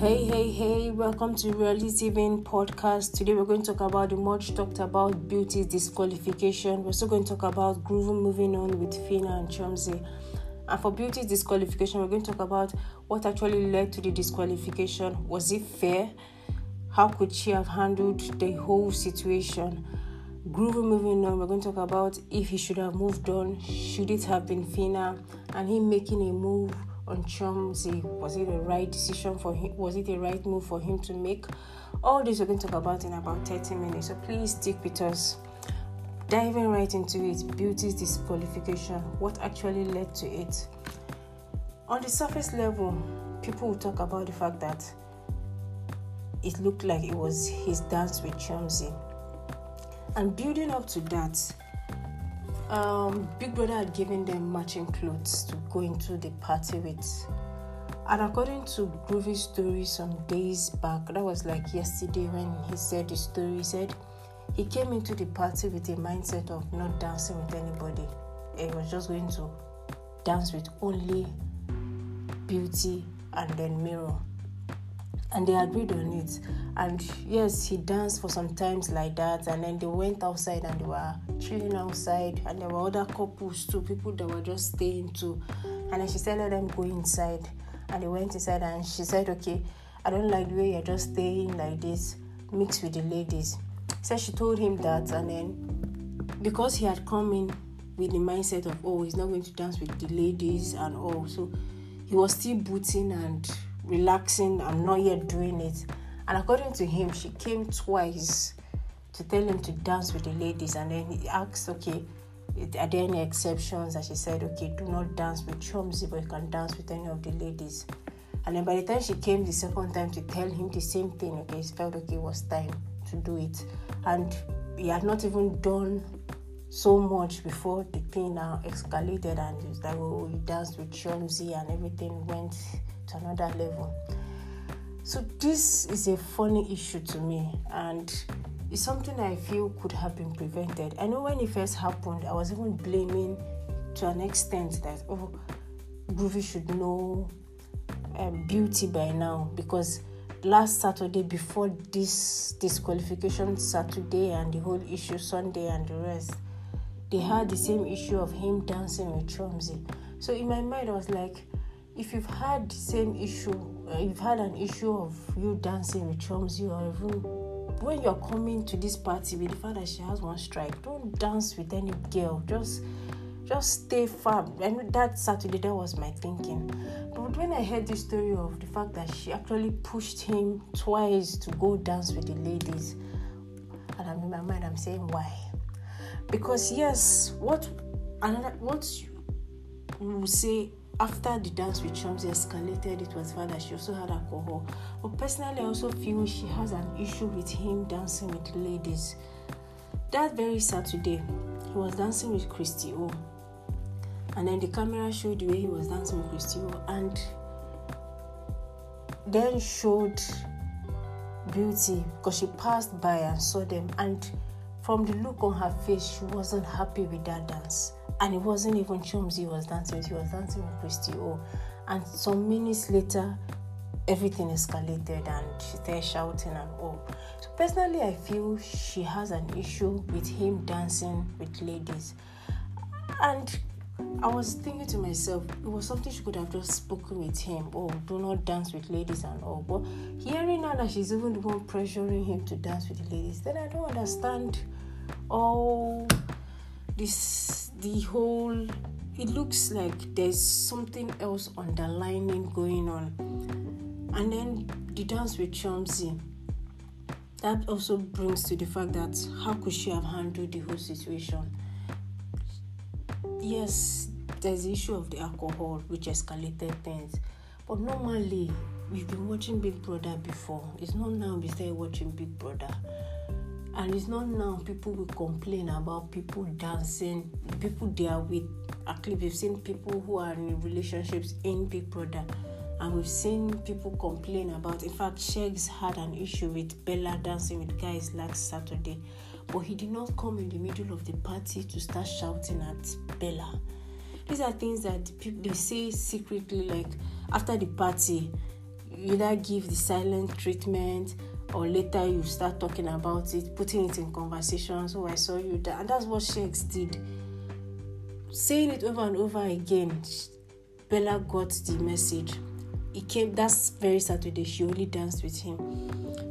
Hey, hey, hey, welcome to Reality Living Podcast. Today we're going to talk about the much talked about beauty disqualification. We're also going to talk about Groovy moving on with Phyna and Chomzy. And for beauty disqualification, we're going to talk about what actually led to the disqualification. Was it fair? How could she have handled the whole situation? Groovy moving on, we're going to talk about if he should have moved on, should it have been Phyna, and him making a move on Chomzy. Was it a right decision for him? Was it a right move for him to make? All this we're going to talk about in about 30 minutes. So please stick with us. Diving right into it, beauty's disqualification. What actually led to it? On the surface level, people will talk about the fact that it looked like it was his dance with Chomzy. And building up to that, um, Big Brother had given them matching clothes to go into the party with. And according to Groovy's story some days back, that was like yesterday when he said the story, he said he came into the party with a mindset of not dancing with anybody. He was just going to dance with only Beauty and then Mirror and they agreed on it. And yes, he danced for some times like that, and then they went outside and they were chilling outside, and there were other couples too, people that were just staying too. And then she said, Let them go inside. And they went inside, and she said, Okay, I don't like the way you're just staying like this, mixed with the ladies. So she told him that, and then because he had come in with the mindset of, Oh, he's not going to dance with the ladies and all, so he was still booting and relaxing I'm not yet doing it. And according to him, she came twice to tell him to dance with the ladies. And then he asked, okay, are there any exceptions? And she said, okay, do not dance with Chomzy, but you can dance with any of the ladies. And then by the time she came the second time to tell him the same thing, okay, he felt okay, it was time to do it. And he had not even done so much before the thing now escalated and it was like, oh, he danced with Chomzy and everything went to another level. So this is a funny issue to me and it's something I feel could have been prevented. I know when it first happened, I was even blaming to an extent that oh Groovy should know um, beauty by now because last Saturday before this disqualification Saturday and the whole issue Sunday and the rest, they had the same issue of him dancing with Chomzy. So in my mind, I was like, if you've had the same issue, uh, you've had an issue of you dancing with Chomzy or even when you're coming to this party with the fact that she has one strike, don't dance with any girl. Just just stay firm. Know that Saturday that was my thinking. But when I heard the story of the fact that she actually pushed him twice to go dance with the ladies, and I'm in my mind, I'm saying why? Because yes, what another what you will say after the dance with Chomzy escalated, it was found that she also had alcohol. But personally, I also feel she has an issue with him dancing with ladies. That very Saturday, he was dancing with Christy O. And then the camera showed the way he was dancing with Christy O and then showed Beauty because she passed by and saw them. And from the look on her face, she wasn't happy with that dance and it wasn't even Chomzy he was dancing with, he was dancing with Christy O. And some minutes later, everything escalated and she started shouting and all. So personally, I feel she has an issue with him dancing with ladies. And I was thinking to myself, it was something she could have just spoken with him. Oh, do not dance with ladies and all. But hearing now that she's even the one pressuring him to dance with the ladies, then I don't understand all this the whole it looks like there's something else underlining going on. And then the dance with Chomzy that also brings to the fact that how could she have handled the whole situation? Yes there's the issue of the alcohol which escalated things. But normally we've been watching big brother before. It's not now we started watching big brother and it's not now people will complain about people dancing people they are with. Actually we've seen people who are in relationships in big brother. And we've seen people complain about in fact Sheggz had an issue with Bella dancing with guys last Saturday. But he did not come in the middle of the party to start shouting at Bella. These are things that people they say secretly like after the party you either give the silent treatment or later you start talking about it, putting it in conversations. Oh, I saw you that, and that's what Sheggz did. Saying it over and over again, Bella got the message. It came that's very Saturday. She only danced with him.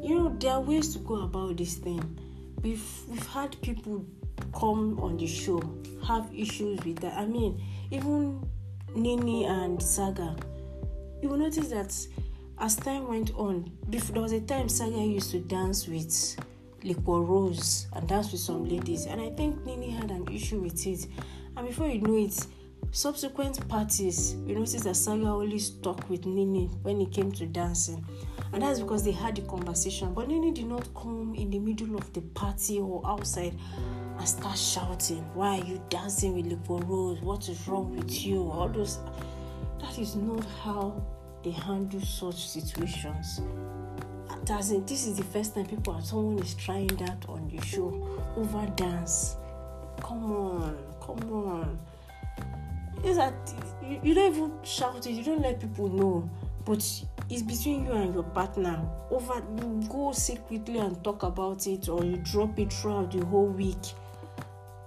You know, there are ways to go about this thing. We've we've had people come on the show have issues with that. I mean, even Nini and Saga, you will notice that as time went on, there was a time Saga used to dance with Liquorose and dance with some ladies, and I think Nini had an issue with it. And before you know it, subsequent parties, you notice that Saga only stuck with Nini when it came to dancing. And that's because they had the conversation. But Nini did not come in the middle of the party or outside and start shouting, Why are you dancing with Liquorose? What is wrong with you? All those that is not how they handle such situations. Doesn't this is the first time people are someone is trying that on the show over dance. Come on, come on. Is that you, you don't even shout it, you don't let people know, but it's between you and your partner. Over you go secretly and talk about it, or you drop it throughout the whole week,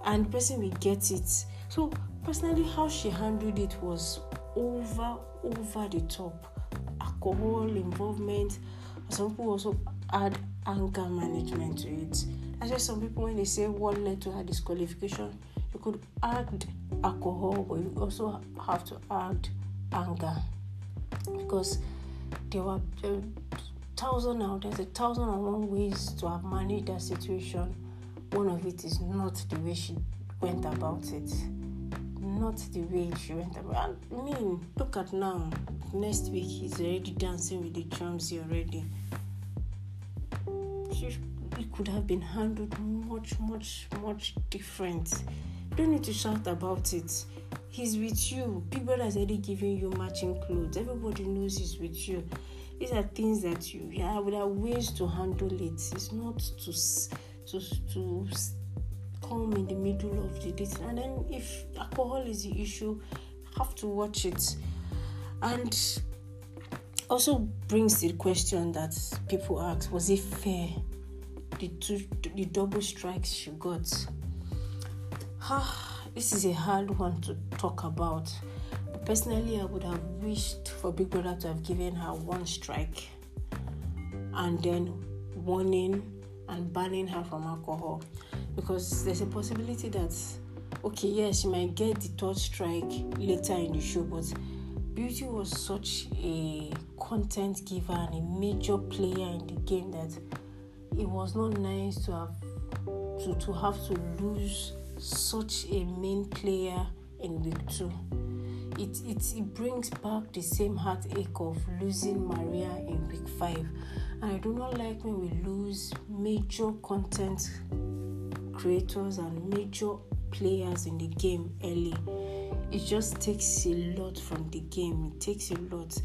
and the person will get it. So personally, how she handled it was over over the top. Alcohol involvement. Some people also add anger management to it. That's why some people when they say what led to her disqualification you could add alcohol but you also have to add anger. Because there were a thousand now there's a thousand and one ways to have managed that situation. One of it is not the way she went about it not the way she went about. I mean, look at now. Next week he's already dancing with the Chomzy already. She, it could have been handled much, much, much different. Don't need to shout about it. He's with you. Brother has already given you matching clothes. Everybody knows he's with you. These are things that you yeah, there are ways to handle it. It's not to to to come in the middle of the date. And then if alcohol is the issue have to watch it. And also brings the question that people ask was it fair? The two the double strikes she got. Ah, this is a hard one to talk about. Personally i would have wished for big brother to have given her one strike and then warning and banning her from alcohol because there's a possibility that okay yes she might get the third strike later in the show but beauty was such a content giver and a major player in the game that it was not nice to have to, to have to lose such a main player in week two it, it, it brings back the same heartache of losing Maria in week five. And I do not like when we lose major content creators and major players in the game early. It just takes a lot from the game. It takes a lot.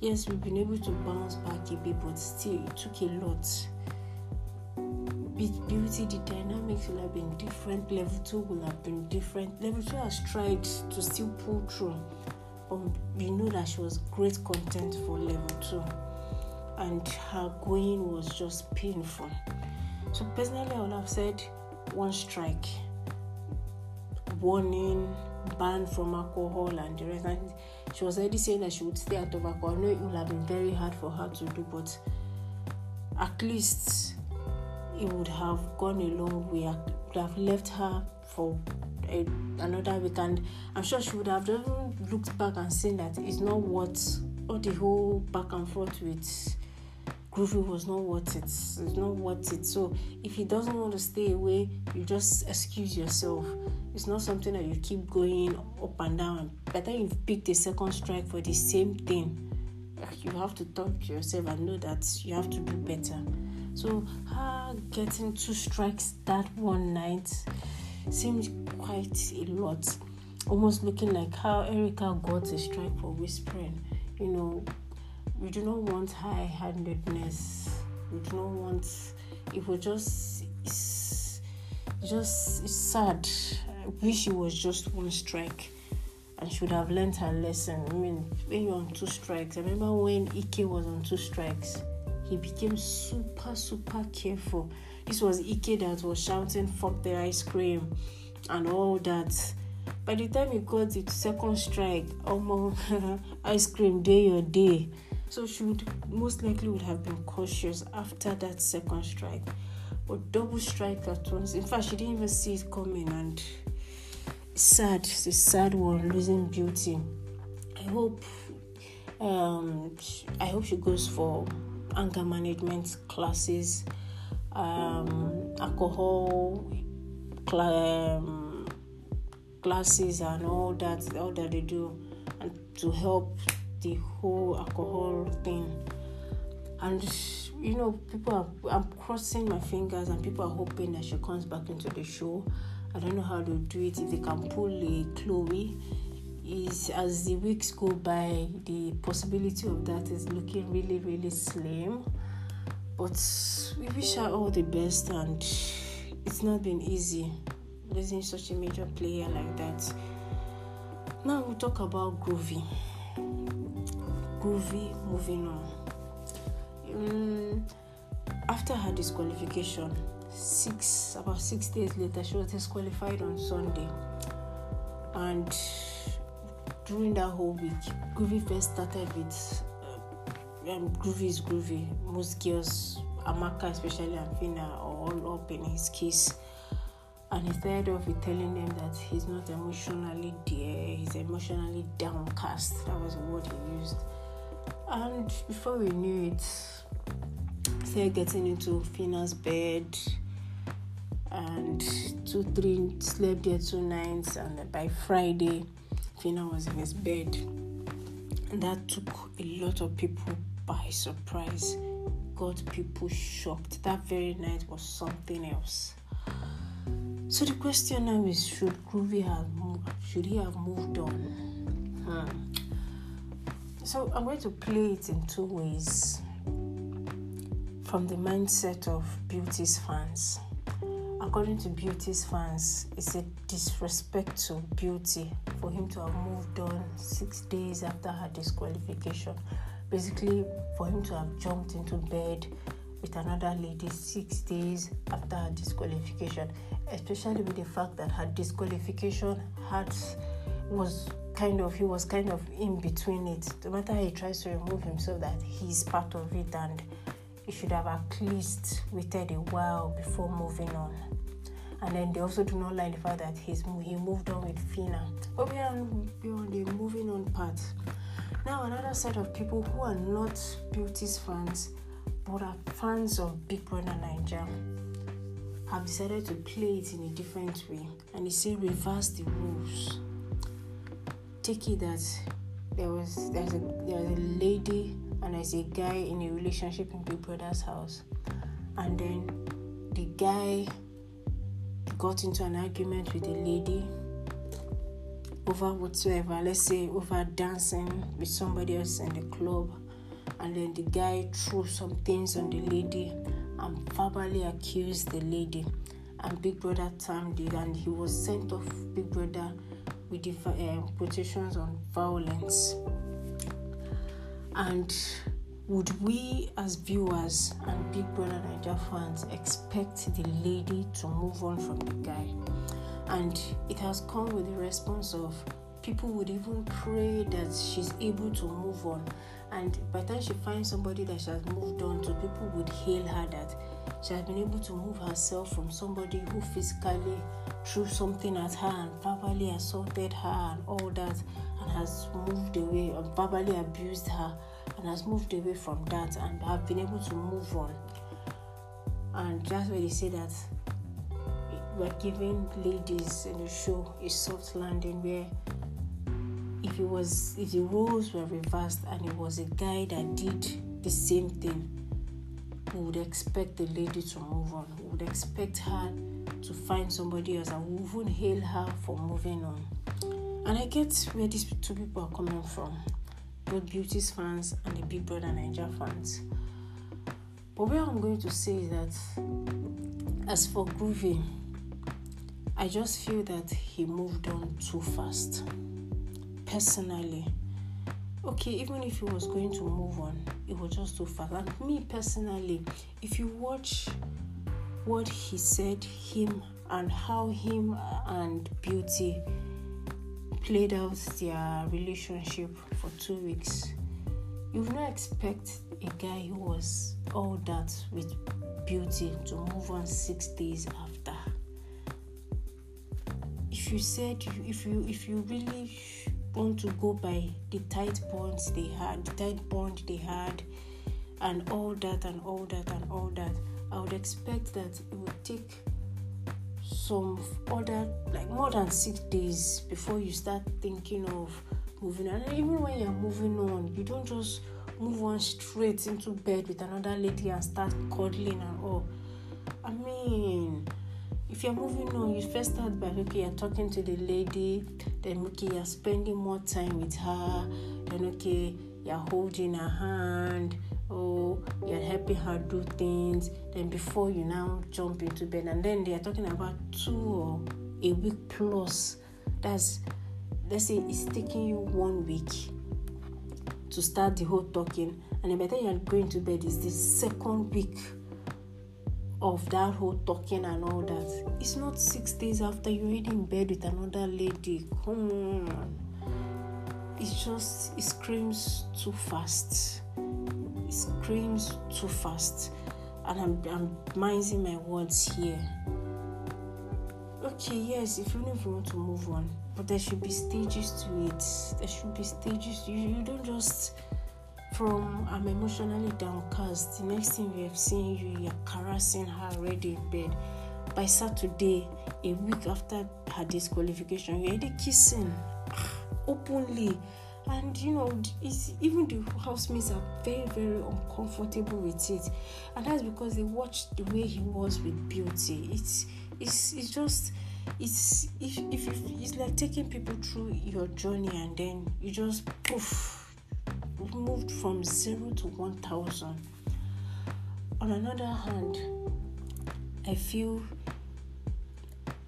Yes, we've been able to bounce back a bit, but still, it took a lot. With beauty, the dynamics will have been different. Level two will have been different. Level two has tried to still pull through, but we know that she was great content for level two, and her going was just painful. So personally, I would have said one strike, warning, ban from alcohol and the rest. And she was already saying that she would stay out of alcohol. I know it would have been very hard for her to do, but at least it would have gone a long way. It would have left her for a, another week, and I'm sure she would have looked back and seen that it's not what all the whole back and forth with Groovy was not worth it. It's not worth it. So if he doesn't want to stay away, you just excuse yourself. It's not something that you keep going up and down. Better you've picked a second strike for the same thing. Ah, you have to talk to yourself and know that you have to do better. So her getting two strikes that one night seems quite a lot. Almost looking like how Erica got a strike for whispering. You know, we do not want high handedness. We do not want it was just it's just it's sad. I wish it was just one strike. and should have learned her lesson. I mean, when you're on two strikes, I remember when Ike was on two strikes, he became super, super careful. This was Ike that was shouting, fuck the ice cream and all that. By the time he got it second strike, almost ice cream day your day. So she would most likely would have been cautious after that second strike. or double strike at once. In fact, she didn't even see it coming and sad. It's a sad one, losing beauty. I hope um, I hope she goes for anger management classes, um, alcohol cl- um, classes, and all that, all that they do, and to help the whole alcohol thing. And you know, people are I'm crossing my fingers, and people are hoping that she comes back into the show. I don't know how to do it. If they can pull a Chloe, is as the weeks go by, the possibility of that is looking really, really slim. But we wish her all the best, and it's not been easy losing such a major player like that. Now we'll talk about Groovy. Groovy moving on. Um, after her disqualification, six about six days later, she was disqualified on Sunday, and during that whole week, Groovy first started with uh, um, Groovy is Groovy. Most girls, Amaka especially, and Phyna, are all up in his case. And he started off with telling them that he's not emotionally there, he's emotionally downcast. That was the word he used. And before we knew it, started getting into Phyna's bed and two, three slept there two nights. And by Friday, Phyna was in his bed. And that took a lot of people by surprise, got people shocked. That very night was something else. So the question now is should Groovy have moved, should he have moved on? Hmm. So I'm going to play it in two ways from the mindset of Beauty's fans. According to Beauty's fans, it's a disrespect to Beauty for him to have moved on six days after her disqualification. Basically, for him to have jumped into bed with another lady six days after her disqualification, especially with the fact that her disqualification had was kind of he was kind of in between it. No matter how he tries to remove himself, that he's part of it and he should have at least waited a while before moving on. And then they also do not like the fact that he's he moved on with Phyna. But we are, on the moving on part. Now another set of people who are not beauties fans but are fans of Big Brother Nigeria have decided to play it in a different way and they say reverse the rules. It that there was there's a there's a lady and there's a guy in a relationship in Big Brother's house and then the guy got into an argument with a lady over whatsoever, let's say over dancing with somebody else in the club, and then the guy threw some things on the lady and verbally accused the lady. And Big Brother termed it, and he was sent off Big Brother with the uh, quotations on violence. And would we as viewers and Big Brother Naija fans expect the lady to move on from the guy? And it has come with the response of people would even pray that she's able to move on. And by the time she finds somebody that she has moved on to, people would hail her that she has been able to move herself from somebody who physically threw something at her and verbally assaulted her and all that and has moved away and verbally abused her and has moved away from that and have been able to move on. And that's why they say that we're giving ladies in the show a soft landing where if it was if the roles were reversed and it was a guy that did the same thing, we would expect the lady to move on. We would expect her to find somebody else and we would hail her for moving on. And I get where these two people are coming from, both Beauties fans and the Big Brother Naija fans. But what I'm going to say is that as for Groovy, I just feel that he moved on too fast. personally, okay, even if he was going to move on, it was just too fast. And me personally, if you watch what he said, him and how him and Beauty played out their relationship for two weeks, you would not expect a guy who was all that with Beauty to move on six days after. If you said if you if you really want to go by the tight bonds they had, the tight bond they had, and all that and all that and all that, I would expect that it would take some other like more than six days before you start thinking of moving on. And even when you're moving on, you don't just move on straight into bed with another lady and start cuddling and all. I mean, if you're moving on, you first start by okay, you're talking to the lady, then okay, you're spending more time with her, then okay, you're holding her hand, or you're helping her do things, then before you now jump into bed, and then they are talking about two or a week plus. That's let's say it's taking you one week to start the whole talking, and the time you're going to bed, is the second week of that whole talking and all that. It's not six days after you're already in bed with another lady. Come on. It's just, it screams too fast. It screams too fast. And I'm, I'm minding my words here. Okay, yes, if you even want to move on, but there should be stages to it. There should be stages. You, you don't just from I'm emotionally downcast. The next thing we have seen you, you're caressing her already in bed. By Saturday, a week after her disqualification, you're already kissing openly. And you know, it's, even the housemates are very, very uncomfortable with it, and that's because they watched the way he was with beauty. It's, it's, it's just, it's, if, if, if it's like taking people through your journey, and then you just poof moved from zero to 1000. On another hand, I feel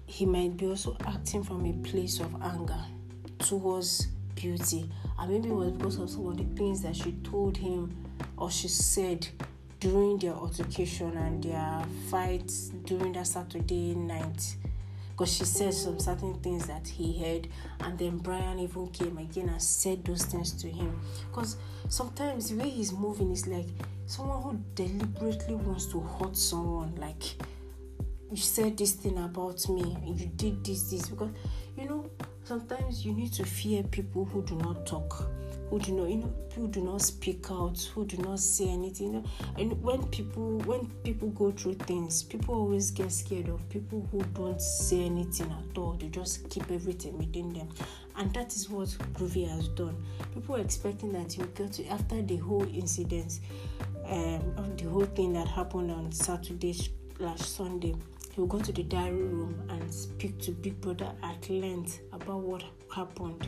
he might be also acting from a place of anger towards beauty. And maybe it was because of some of the things that she told him or she said during their altercation and their fight during that Saturday night because she said some certain things that he heard, and then Brian even came again and said those things to him. Because sometimes the way he's moving is like someone who deliberately wants to hurt someone, like you said this thing about me, and you did this, this, because you know sometimes you need to fear people who do not talk who do not you know who do not speak out who do not say anything you know. And when people when people go through things people always get scared of people who don't say anything at all. They just keep everything within them. And that is what groovy has done. People were expecting that you get to after the whole incident um the whole thing that happened on saturday last sunday he will go to the diary room and speak to big brother at length about what happened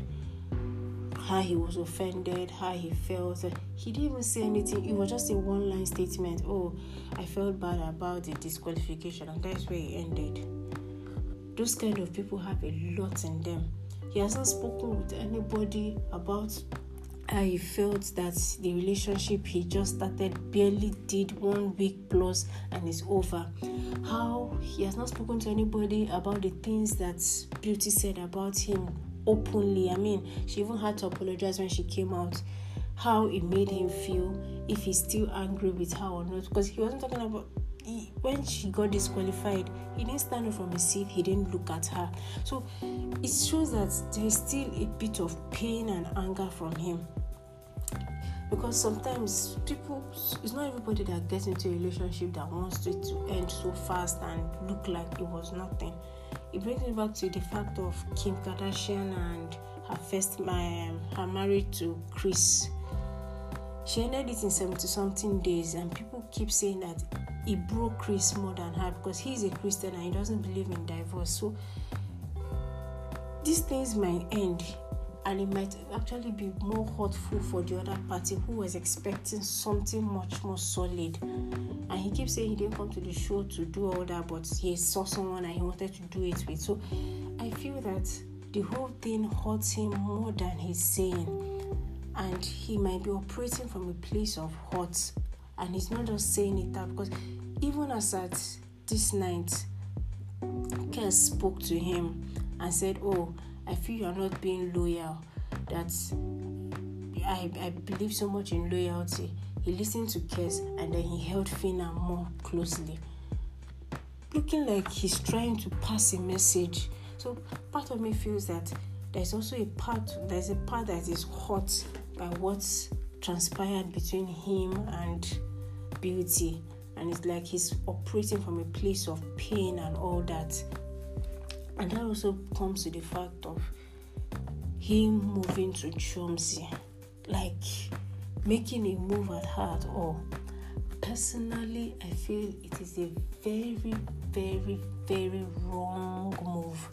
how he was offended, how he felt. He didn't even say anything. It was just a one line statement. Oh, I felt bad about the disqualification, and that's where it ended. Those kind of people have a lot in them. He hasn't spoken with anybody about how he felt that the relationship he just started barely did one week plus and is over. How he has not spoken to anybody about the things that Beauty said about him openly. I mean, she even had to apologize when she came out. How it made him feel, if he's still angry with her or not, because he wasn't talking about he, when she got disqualified. He didn't stand up from his seat. He didn't look at her. So it shows that there's still a bit of pain and anger from him because sometimes people it's not everybody that gets into a relationship that wants it to end so fast and look like it was nothing it brings me back to the fact of Kim Kardashian and her first my um, her marriage to Kris. She ended it in 70 something days, and people keep saying that it broke Kris more than her because he's a Christian and he doesn't believe in divorce. So these things might end and it might actually be more hurtful for the other party who was expecting something much more solid. And he keeps saying he didn't come to the show to do all that, but he saw someone and he wanted to do it with. So I feel that the whole thing hurts him more than he's saying. And he might be operating from a place of hurt. And he's not just saying it out because even as at this night, Kess spoke to him and said, Oh, I feel you're not being loyal. That I, I believe so much in loyalty. He listened to Kess and then he held Phyna more closely. Looking like he's trying to pass a message. So part of me feels that there's also a part there's a part that is hurt by what's transpired between him and beauty and it's like he's operating from a place of pain and all that and that also comes to the fact of him moving to Chomzi, like making a move at at all. Personally, I feel it is a very, very, very wrong move.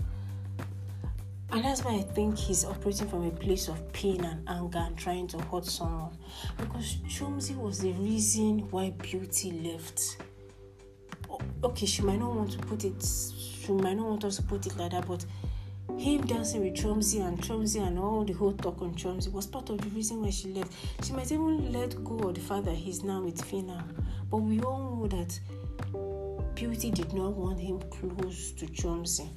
And that's why I think he's operating from a place of pain and anger and trying to hurt someone. Because Chomzi was the reason why Beauty left. Okay, she might not want to put it she might not want us to put it like that, but him dancing with Chomzi and Chomzi and all the whole talk on Chomzi was part of the reason why she left. She might even let go of the fact that he's now with Phyna. But we all know that Beauty did not want him close to Chomzi.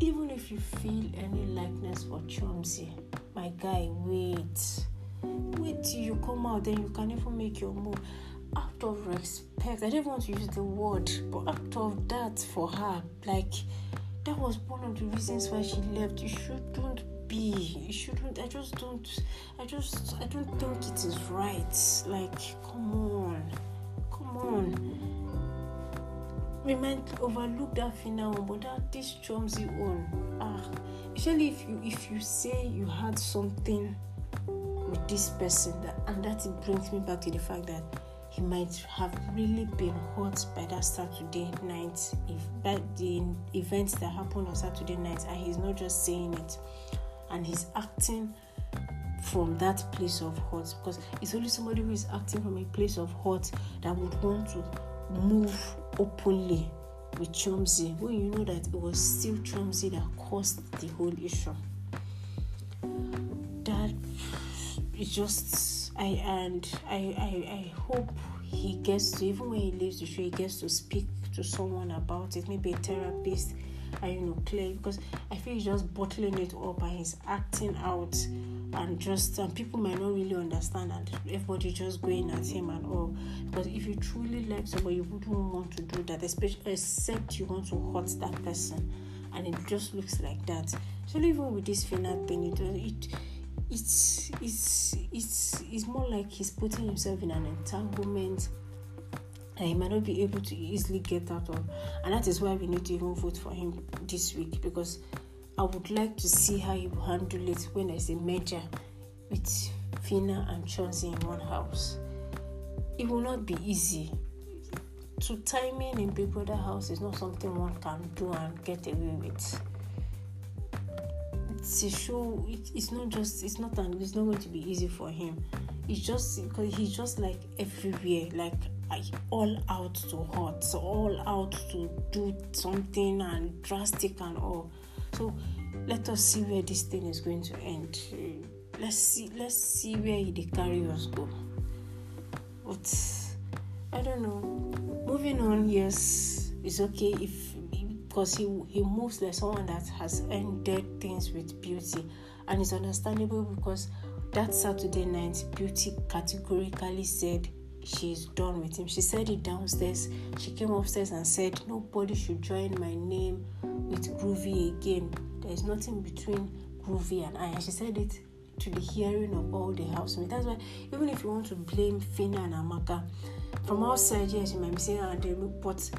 Even if you feel any likeness for Chomzi, my guy, wait. Wait till you come out, then you can even make your move out of respect, I don't want to use the word, but out of that for her, like that was one of the reasons why she left. You shouldn't be. You shouldn't. I just don't. I just. I don't think it is right. Like, come on, come on. We might overlook that final but that this Chomzi one, ah, especially if you if you say you had something with this person, that and that it brings me back to the fact that he might have really been hurt by that Saturday night, if by the events that happened on Saturday night, and he's not just saying it, and he's acting from that place of hurt because it's only somebody who is acting from a place of hurt that would want to move openly with Chomzi when you know that it was still Chomzi that caused the whole issue. That it just I and I, I I hope he gets to even when he leaves the show he gets to speak to someone about it, maybe a therapist and you know clear because I feel he's just bottling it up and he's acting out and just and people might not really understand and everybody just going at him and all. But if you truly like somebody, you wouldn't want to do that, especially except you want to hurt that person, and it just looks like that. So even with this final thing, it it it's it's it's it's more like he's putting himself in an entanglement and he might not be able to easily get out of and that is why we need to even vote for him this week because I would like to see how he will handle it when there's a merger with Phyna and Chomzy in one house. It will not be easy. To timing in Big Brother house is not something one can do and get away with it's a show it, it's not just it's not an it's not going to be easy for him. It's just because he's just like everywhere like all out to hurt so all out to do something and drastic and all. So let us see where this thing is going to end. Let's see let's see where the carriers go. But i don't know. Moving on yes it's okay if because he he moves like someone that has ended things with beauty. And it's understandable because that saturday night beauty categorically said she's done with him. She said it downstairs. She came upstairs and said nobody should join my name with groovy again. There's nothing between groovy and i. And she said it to the hearing of all the housemates that's why even if you want to blame Phyna and amaka from outside yes you might be saying ah, but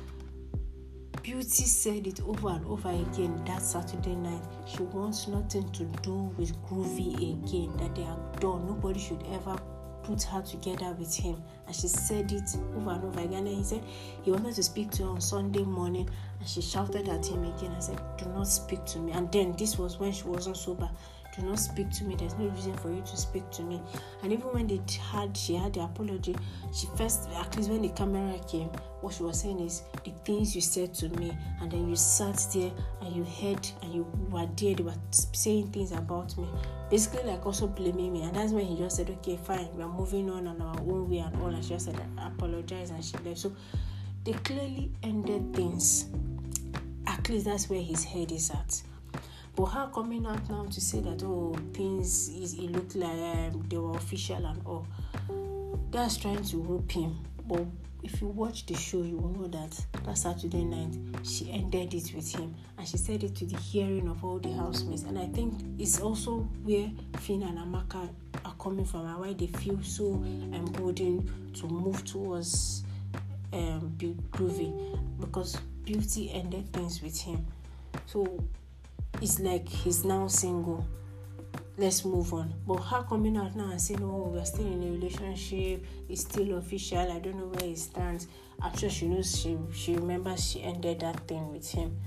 Beauty said it over and over again that Saturday night. She wants nothing to do with Groovy again, that they are done. Nobody should ever put her together with him. And she said it over and over again. And he said he wanted to speak to her on Sunday morning. And she shouted at him again and said, Do not speak to me. And then this was when she wasn't sober. Do not speak to me. There's no reason for you to speak to me. And even when they had, she had the apology. She first, at least when the camera came, what she was saying is the things you said to me, and then you sat there and you heard and you were there. They were saying things about me, basically like also blaming me. And that's when he just said, "Okay, fine, we are moving on on our own way and all." And she just said, "I apologize," and she left. So they clearly ended things. At least that's where his head is at. But her coming out now to say that oh things is it looked like um, they were official and all, that's trying to rope him. But if you watch the show, you will know that that Saturday night she ended it with him, and she said it to the hearing of all the housemates. And I think it's also where Phyna and Amaka are coming from, and why they feel so emboldened to move towards um, Groovy, because Beauty ended things with him. So it's like he's now single. Let's move on. But her coming out now and saying, Oh, we're still in a relationship, it's still official, I don't know where he stands. I'm sure she knows she she remembers she ended that thing with him.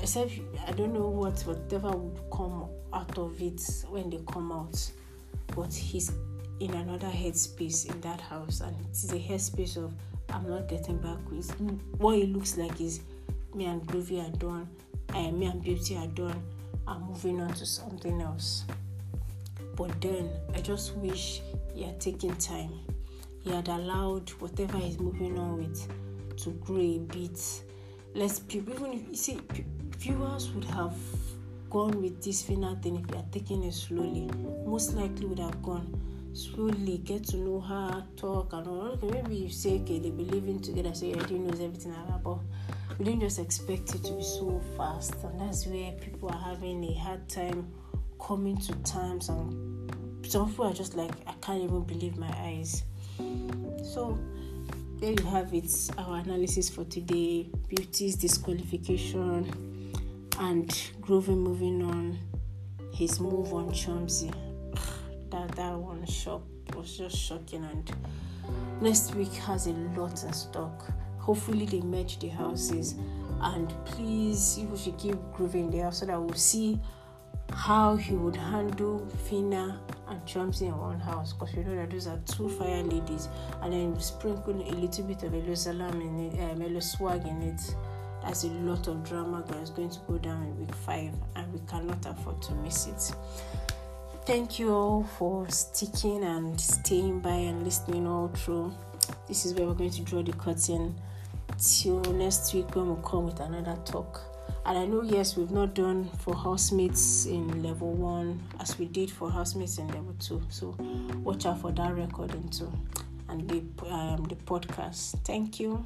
Except I don't know what whatever would come out of it when they come out. But he's in another headspace in that house and it's a headspace of I'm not getting back with what it looks like is me and Groovy are done me and Beauty are done. I'm moving on to something else. But then I just wish he had taken time. He had allowed whatever he's moving on with to grow a bit. People, even if you see, viewers would have gone with this final thing if you had taken it slowly. Most likely would have gone slowly, get to know her, talk, and all. Okay, maybe you say, okay, they be living together, so already knows everything about. But we didn't just expect it to be so fast and that's where people are having a hard time coming to terms and some people are just like i can't even believe my eyes. So there you have it our analysis for today. Beauty's disqualification and Groovy moving on. His move on Chomzy that that one shock was just shocking and next week has a lot in stock hopefully they match the houses and please if we should keep Groovy there so that we'll see how he would handle Phyna and Chomzy in one house because we know that those are two fire ladies and then sprinkle a little bit of Elo Salam in it, um, Eloswag in it. That's a lot of drama that is going to go down in week five and we cannot afford to miss it. Thank you all for sticking and staying by and listening all through. This is where we're going to draw the curtain till next week when we come with another talk. And I know, yes, we've not done for housemates in level one as we did for housemates in level two. So watch out for that recording too and the um, the podcast. Thank you.